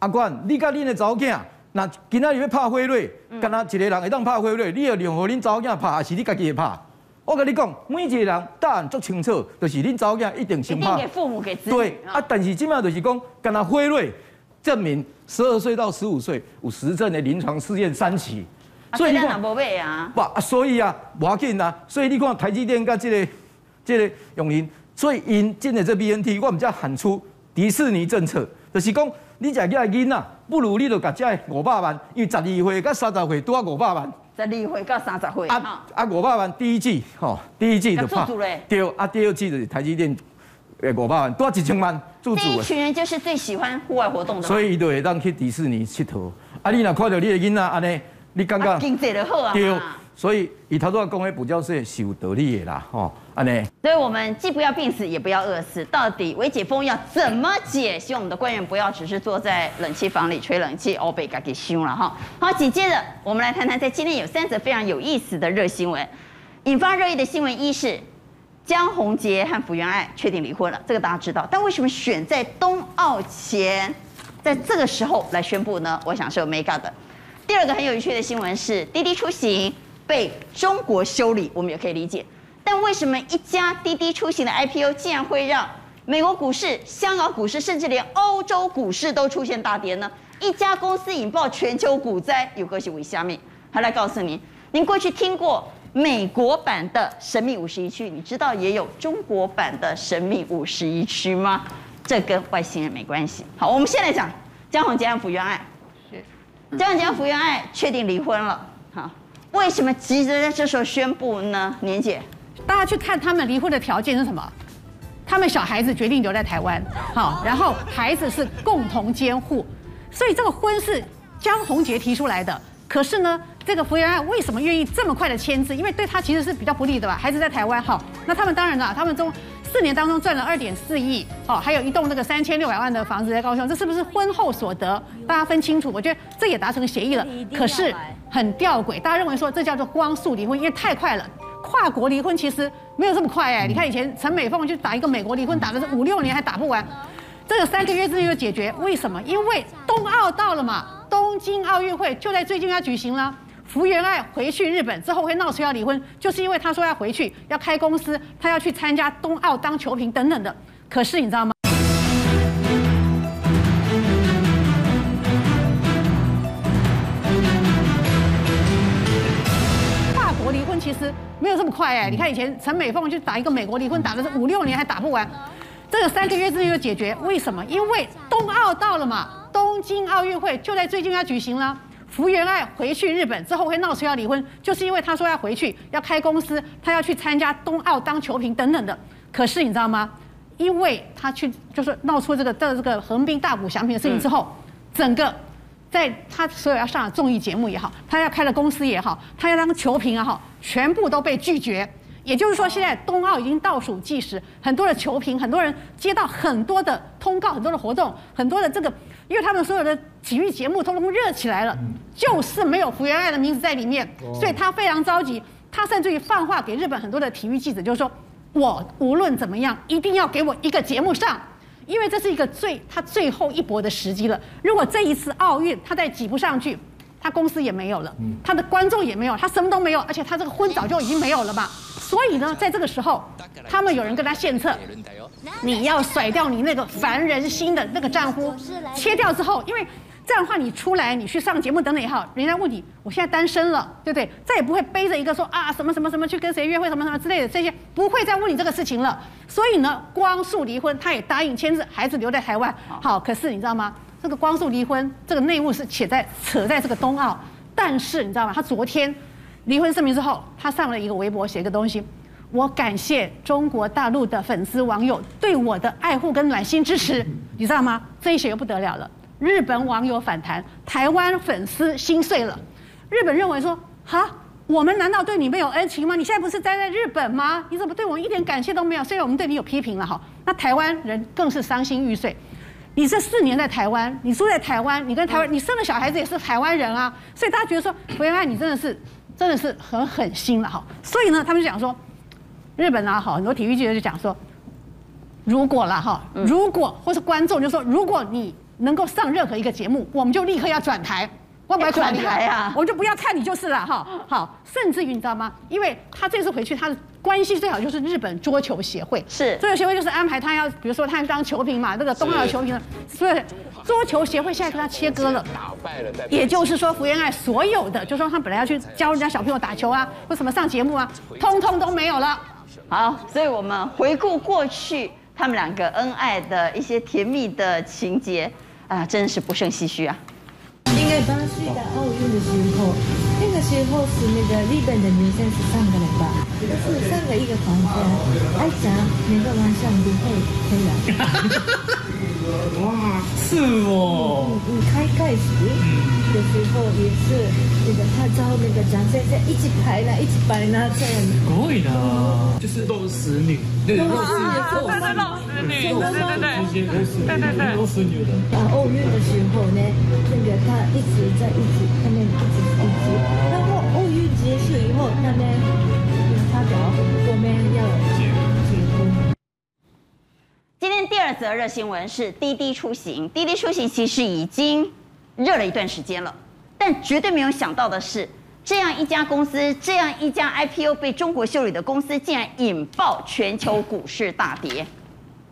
阿冠，你甲恁的查某囝，那今仔日要拍辉瑞，干那一个人会当拍辉瑞，你要让互恁查某囝拍，还是你家己会拍？我跟你讲，每一个人答案足清楚，就是恁查某囝一定先拍。一定给父母给子女。对啊，但是即卖就是讲，跟他辉瑞证明十二岁到十五岁有实证的临床试验三期。所以你看，无买啊。不啊，所以啊，无要紧啊。所以你看台积电跟这个这个用因，所以因进的这 BNT，我们才喊出迪士尼政策，就是讲你这个囡仔，不如你就甲这五百万，因为十二岁到三十岁都啊五百万。十二岁到三十岁，啊啊五百万第一季，吼，第一季就拍，对，啊第二季就是台积电，诶五百万多一千万住住。这一群人就是最喜欢户外活动的。所以伊就会当去迪士尼佚佗，啊你若看到你的囡仔安尼，你感觉经济就好啊。对，所以伊头拄仔讲的补教是是有道理的啦，吼。安尼，所以我们既不要病死，也不要饿死。到底微解封要怎么解？希望我们的官员不要只是坐在冷气房里吹冷气，欧北给凶了哈。好，紧接着我们来谈谈，在今天有三则非常有意思的热新闻，引发热议的新闻一是江宏杰和福原爱确定离婚了，这个大家知道。但为什么选在冬奥前，在这个时候来宣布呢？我想是有眉角的。第二个很有趣的新闻是滴滴出行被中国修理，我们也可以理解。但为什么一家滴滴出行的 IPO 竟然会让美国股市、香港股市，甚至连欧洲股市都出现大跌呢？一家公司引爆全球股灾，有何为虾米？还来告诉您，您过去听过美国版的神秘五十一区，你知道也有中国版的神秘五十一区吗？这跟外星人没关系。好，我们先来讲江宏杰和福原爱。是，江宏杰和福原爱确定离婚了。好，为什么急着在这时候宣布呢？年姐。大家去看他们离婚的条件是什么？他们小孩子决定留在台湾，好，然后孩子是共同监护，所以这个婚是江宏杰提出来的。可是呢，这个福原爱为什么愿意这么快的签字？因为对他其实是比较不利的吧？孩子在台湾，好，那他们当然了，他们中四年当中赚了二点四亿，哦，还有一栋那个三千六百万的房子在高雄，这是不是婚后所得？大家分清楚。我觉得这也达成协议了。可是很吊诡，大家认为说这叫做光速离婚，因为太快了。跨国离婚其实没有这么快哎，你看以前陈美凤去打一个美国离婚，打的是五六年还打不完，这个三个月之内就解决，为什么？因为冬奥到了嘛，东京奥运会就在最近要举行了。福原爱回去日本之后会闹出要离婚，就是因为她说要回去要开公司，她要去参加冬奥当球评等等的。可是你知道吗？这么快哎，你看以前陈美凤去打一个美国离婚，打的是五六年还打不完，这个三个月之内就解决，为什么？因为冬奥到了嘛，东京奥运会就在最近要举行了。福原爱回去日本之后会闹出要离婚，就是因为她说要回去要开公司，她要去参加冬奥当球评等等的。可是你知道吗？因为她去就是闹出这个的这个横滨大谷翔平的事情之后，整个在他所有要上的综艺节目也好，他要开的公司也好，他要当球评也好，全部都被拒绝。也就是说，现在冬奥已经倒数计时，很多的球评，很多人接到很多的通告，很多的活动，很多的这个，因为他们所有的体育节目通通热起来了，就是没有福原爱的名字在里面，所以他非常着急。他甚至于放话给日本很多的体育记者，就是说，我无论怎么样，一定要给我一个节目上，因为这是一个最他最后一搏的时机了。如果这一次奥运他再挤不上去，他公司也没有了，他的观众也没有，他什么都没有，而且他这个婚早就已经没有了嘛。所以呢，在这个时候，他们有人跟他献策，你要甩掉你那个烦人心的那个丈夫，切掉之后，因为这样的话，你出来你去上节目等等也好，人家问你，我现在单身了，对不对？再也不会背着一个说啊什么什么什么去跟谁约会什么什么之类的这些，不会再问你这个事情了。所以呢，光速离婚，他也答应签字，孩子留在台湾。好，可是你知道吗？这个光速离婚，这个内幕是且在扯在这个冬奥，但是你知道吗？他昨天。离婚声明之后，他上了一个微博，写一个东西。我感谢中国大陆的粉丝网友对我的爱护跟暖心支持，你知道吗？这一写又不得了了。日本网友反弹，台湾粉丝心碎了。日本认为说，哈，我们难道对你没有恩情吗？你现在不是待在日本吗？你怎么对我们一点感谢都没有？虽然我们对你有批评了哈，那台湾人更是伤心欲碎。你这四年在台湾，你住在台湾，你跟台湾，你生的小孩子也是台湾人啊，所以大家觉得说，福原爱你真的是。真的是很狠心了哈，所以呢，他们就讲说，日本啊，好很多体育记者就讲说，如果了哈，如果或是观众就说，如果你能够上任何一个节目，我们就立刻要转台。我不要转台啊？我就不要看你就是了哈。好，甚至于你知道吗？因为他这次回去，他的关系最好就是日本桌球协会。是桌球协会就是安排他要，比如说他要当球评嘛，那个冬奥球评，所以桌球协会现在跟他切割了。也就是说，福原爱所有的，就说他本来要去教人家小朋友打球啊，或什么上节目啊，通通都没有了。好，所以我们回顾过去他们两个恩爱的一些甜蜜的情节啊，真是不胜唏嘘啊。应该巴西的奥运的时候，那个时候是那个日本的女生是三个人吧，就是三个一个房间，爱想，每个晚上都会这样。哇，是哦。嗯嗯，开开始的时候也是那个他招那个蒋先生一起排呢，一起排那这样。可以的，就是肉食女，对肉食女，肉食女，对对对，肉食女的。啊，奥运的时候呢，那个他一直在一直，他们一直一直，二则热新闻是滴滴出行，滴滴出行其实已经。热了一段时间了，但绝对没有想到的是，这样一家公司，这样一家 IPO 被中国修理的公司，竟然引爆全球股市大跌。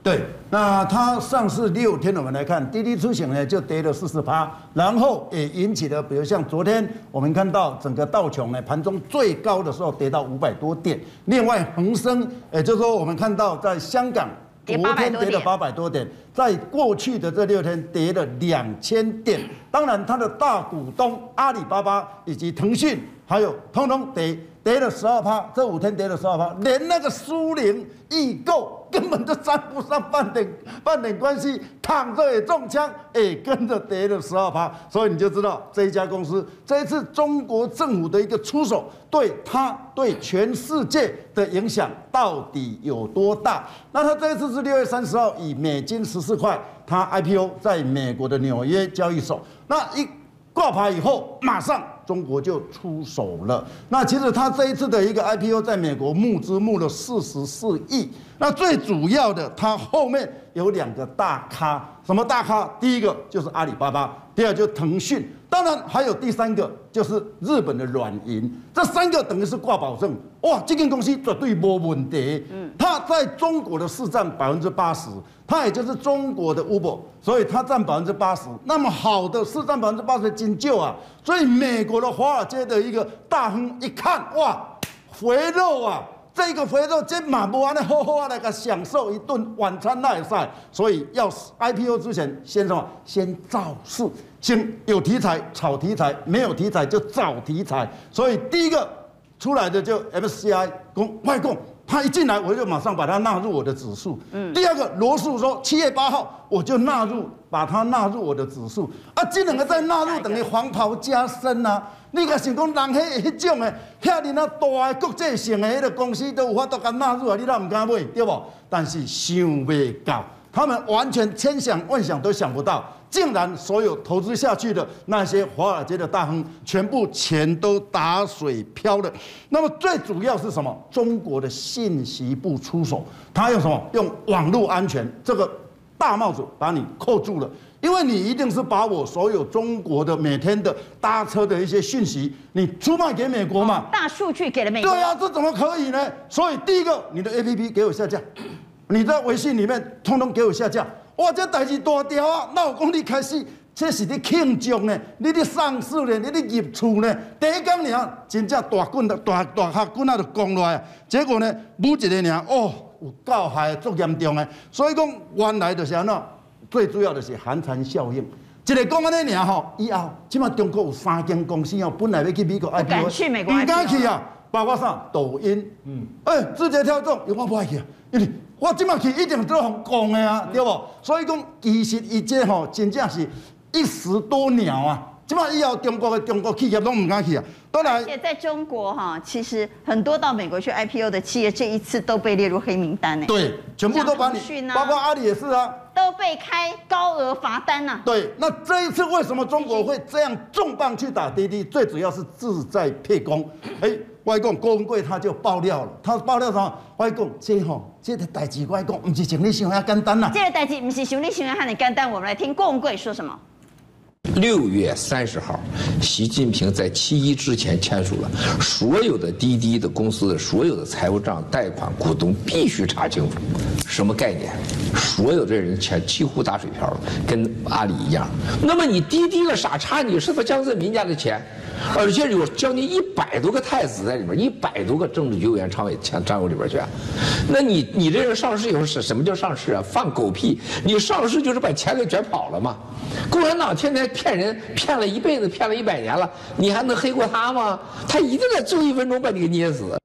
对，那它上市六天，我们来看滴滴出行呢，就跌了四十趴，然后也引起了，比如像昨天我们看到整个道琼呢，盘中最高的时候跌到五百多点，另外恒生，也就是说我们看到在香港。昨天跌了八百多点，在过去的这六天跌了两千点。当然，它的大股东阿里巴巴以及腾讯，还有通通跌。跌了十二趴，这五天跌了十二趴，连那个苏宁易购根本就沾不上半点半点关系，躺着也中枪，也跟着跌了十二趴，所以你就知道这一家公司这一次中国政府的一个出手，对它对全世界的影响到底有多大？那它这一次是六月三十号以美金十四块，它 IPO 在美国的纽约交易所，那一挂牌以后马上。中国就出手了。那其实他这一次的一个 IPO 在美国募资募了四十四亿。那最主要的，他后面有两个大咖，什么大咖？第一个就是阿里巴巴，第二就腾讯，当然还有第三个就是日本的软银。这三个等于是挂保证，哇，这间公司绝对没问题。嗯，它在中国的市占百分之八十。它也就是中国的 Uber，所以它占百分之八十。那么好的市占百分之八十的金就啊，所以美国的华尔街的一个大亨一看，哇，肥肉啊，这个肥肉真马不完的，好好啊，来个享受一顿晚餐那也赛。所以要 IPO 之前，先什么？先造势，先有题材炒题材，没有题材就找题材。所以第一个出来的就 MCI 公外供。他一进来，我就马上把它纳入我的指数。嗯，第二个罗素说七月八号我就纳入，把它纳入我的指数。啊，这两个再纳入等于黄袍加身啊！你个想讲人迄迄种的，遐尔那大诶国际性诶迄个公司都有法度甲纳入啊，你哪唔敢买，对无？但是想未到，他们完全千想万想都想不到。竟然所有投资下去的那些华尔街的大亨，全部钱都打水漂了。那么最主要是什么？中国的信息部出手，他用什么？用网络安全这个大帽子把你扣住了，因为你一定是把我所有中国的每天的搭车的一些讯息，你出卖给美国嘛？大数据给了美国。对啊，这怎么可以呢？所以第一个，你的 APP 给我下架，你在微信里面通通给我下架。哇，这代志大条啊！那我讲你开始，这是你庆祝呢，你的上市呢，你的业处呢，第一天呢，真正大棍大大大客棍啊，就降落来。结果呢，每一个人哦，有够害，足严重诶。所以讲，原来就是安怎，最主要就是寒蝉效应。一个讲安尼尔吼，以后即马中国有三间公司哦，本来要去美国 IPO，不敢去美国不敢去啊，包括啥？抖音，嗯，哎、欸，字节跳动，有我不爱去啊，因为。我即马去一定都互讲的啊，对不？所以讲，其实伊这吼真正是一石多鸟啊。即马以后中国的中国企业都唔敢去啊。当然，而且在中国哈，其实很多到美国去 IPO 的企业，这一次都被列入黑名单呢。对，全部都把你，包括阿里也是啊，都被开高额罚单呐。对，那这一次为什么中国会这样重磅去打滴滴？最主要是志在沛公。哎。外公郭文贵他就爆料了，他爆料什么？外公，这吼，这个代志外公不是像你想遐简单呐。这个代志不是像你想遐尼简单，我们来听郭文贵说什么。六月三十号，习近平在七一之前签署了，所有的滴滴的公司的所有的财务账、贷款、股东必须查清楚，什么概念？所有的人钱几乎打水漂了，跟阿里一样。那么你滴滴个傻叉，你是不是江泽民家的钱？而且有将近一百多个太子在里边，一百多个政治局委员常委签账入里边去。那你你这人上市以后是什么叫上市啊？放狗屁！你上市就是把钱给卷跑了嘛。共产党天天骗人，骗了一辈子，骗了一百年了，你还能黑过他吗？他一定在最后一分钟把你给捏死。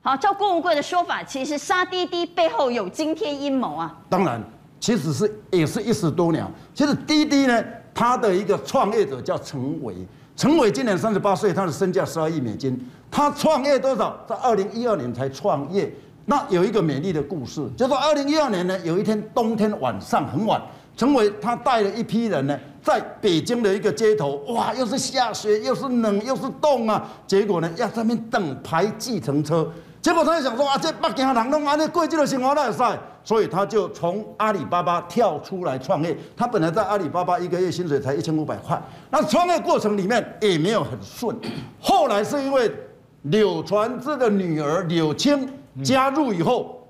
好，照郭文贵的说法，其实杀滴滴背后有惊天阴谋啊。当然，其实是也是一石多鸟。其实滴滴呢，他的一个创业者叫陈伟。陈伟今年三十八岁，他的身价十二亿美金。他创业多少？在二零一二年才创业。那有一个美丽的故事，就是二零一二年呢，有一天冬天晚上很晚，陈伟他带了一批人呢，在北京的一个街头，哇，又是下雪，又是冷，又是冻啊。结果呢，要在那边等排计程车。结果他就想说啊，这北京人弄安尼贵州的生活那也晒。所以他就从阿里巴巴跳出来创业。他本来在阿里巴巴一个月薪水才一千五百块，那创业过程里面也没有很顺。后来是因为柳传志的女儿柳青加入以后，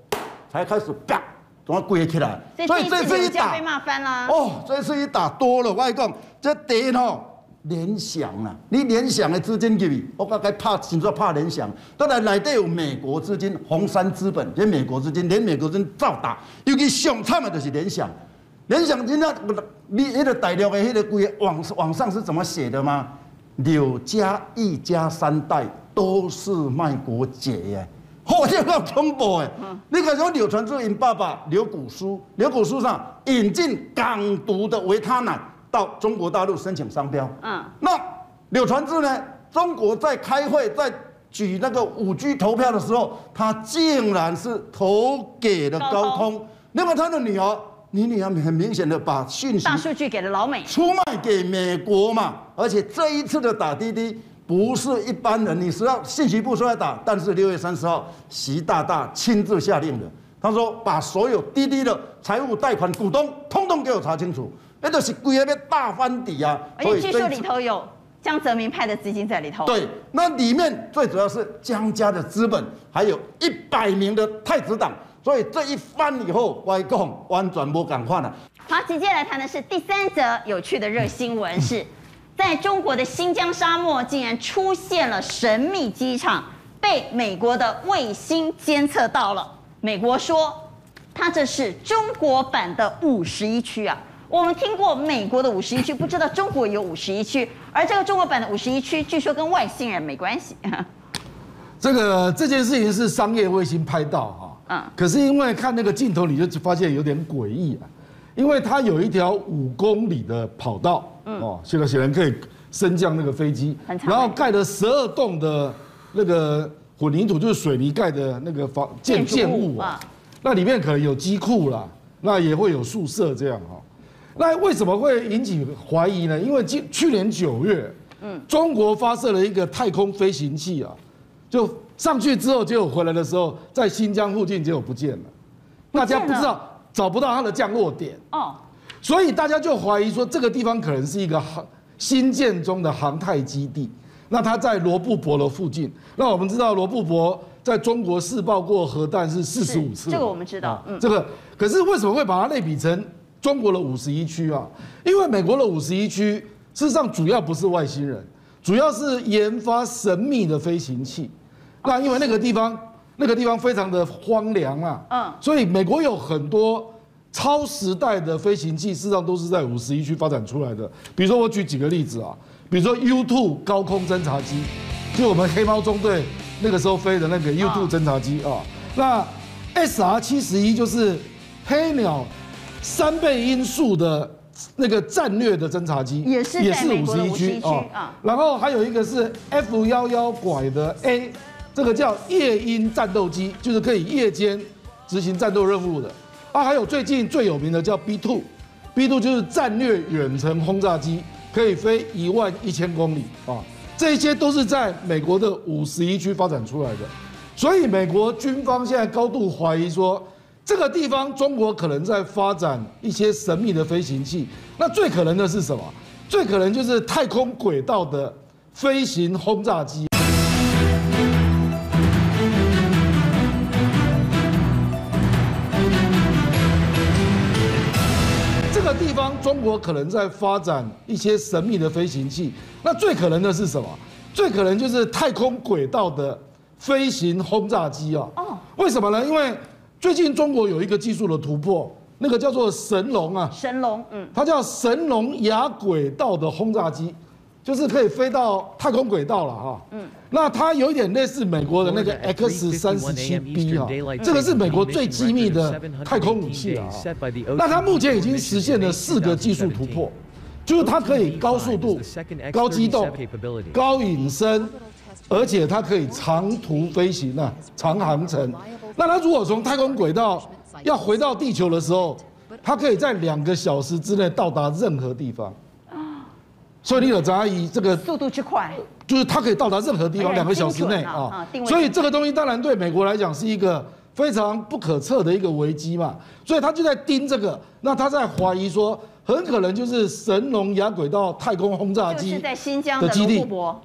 才开始啪，怎么跪起来？所以这次一打被骂翻了。哦，这次一打多了，外公这跌哦。联想啊，你联想的资金给你，我刚才怕，听说怕联想，当然内底有美国资金，红杉资本，连美国资金，连美国资金照打，尤其上惨的就是联想，联想今天你那个大陆的那个规网网上是怎么写的吗？柳家一家三代都是卖国贼耶，好，这个恐怖哎！你看说柳传志因爸爸柳谷书，柳谷书上引进港独的维他奶。到中国大陆申请商标，嗯，那柳传志呢？中国在开会，在举那个五 G 投票的时候，他竟然是投给了高通。那么他的女儿，你女儿很明显的把讯息大数据给了老美，出卖给美国嘛。而且这一次的打滴滴不是一般人，你是要信息部出来打，但是六月三十号，习大大亲自下令的，他说把所有滴滴的财务、贷款、股东，通通给我查清楚。那都是规个大翻底啊！而且据说里头有江泽民派的资金在里头。对，那里面最主要是江家的资本，还有一百名的太子党。所以这一翻以后，外公完全不敢换了。好，紧接着来谈的是第三则有趣的热新闻，是 在中国的新疆沙漠竟然出现了神秘机场，被美国的卫星监测到了。美国说，它这是中国版的五十一区啊。我们听过美国的五十一区，不知道中国有五十一区，而这个中国版的五十一区，据说跟外星人没关系。这个这件事情是商业卫星拍到哈，嗯，可是因为看那个镜头，你就发现有点诡异啊，因为它有一条五公里的跑道，嗯，哦，现在显然可以升降那个飞机，然后盖了十二栋的那个混凝土，就是水泥盖的那个房建建物啊，那里面可能有机库啦，那也会有宿舍这样哈，那为什么会引起怀疑呢？因为今去年九月，嗯，中国发射了一个太空飞行器啊。就上去之后，结果回来的时候，在新疆附近结果不见了，大家不知道找不到它的降落点哦，所以大家就怀疑说这个地方可能是一个航新建中的航太基地。那它在罗布泊的附近。那我们知道罗布泊在中国试爆过核弹是四十五次，这个我们知道。嗯，这个可是为什么会把它类比成中国的五十一区啊？因为美国的五十一区事实上主要不是外星人，主要是研发神秘的飞行器。那因为那个地方，那个地方非常的荒凉啊，嗯，所以美国有很多超时代的飞行器，事实上都是在五十一区发展出来的。比如说我举几个例子啊，比如说 U two 高空侦察机，就我们黑猫中队那个时候飞的那个 U two 侦察机啊。那 SR 七十一就是黑鸟三倍音速的那个战略的侦察机，也是也是五十一区啊。然后还有一个是 F 幺幺拐的 A。这个叫夜鹰战斗机，就是可以夜间执行战斗任务的。啊，还有最近最有名的叫 B two B two 就是战略远程轰炸机，可以飞一万一千公里啊。这些都是在美国的五十一区发展出来的。所以美国军方现在高度怀疑说，这个地方中国可能在发展一些神秘的飞行器。那最可能的是什么？最可能就是太空轨道的飞行轰炸机。地方中国可能在发展一些神秘的飞行器，那最可能的是什么？最可能就是太空轨道的飞行轰炸机啊！哦，为什么呢？因为最近中国有一个技术的突破，那个叫做神龙啊，神龙，嗯，它叫神龙亚轨道的轰炸机。就是可以飞到太空轨道了哈，嗯，那它有一点类似美国的那个 X 三十七 B 啊，这个是美国最机密的太空武器了啊。那它目前已经实现了四个技术突破，就是它可以高速度、高机动、高隐身，而且它可以长途飞行啊，长航程。那它如果从太空轨道要回到地球的时候，它可以在两个小时之内到达任何地方。所以你有在意这个速度之快，就是它可以到达任何地方两个小时内啊。所以这个东西当然对美国来讲是一个非常不可测的一个危机嘛。所以他就在盯这个，那他在怀疑说，很可能就是神龙亚轨道太空轰炸机，是在新疆的罗布泊，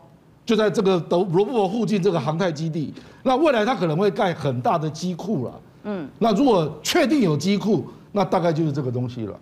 就在这个罗布泊附近这个航太基地。那未来它可能会盖很大的机库了。嗯，那如果确定有机库，那大概就是这个东西了。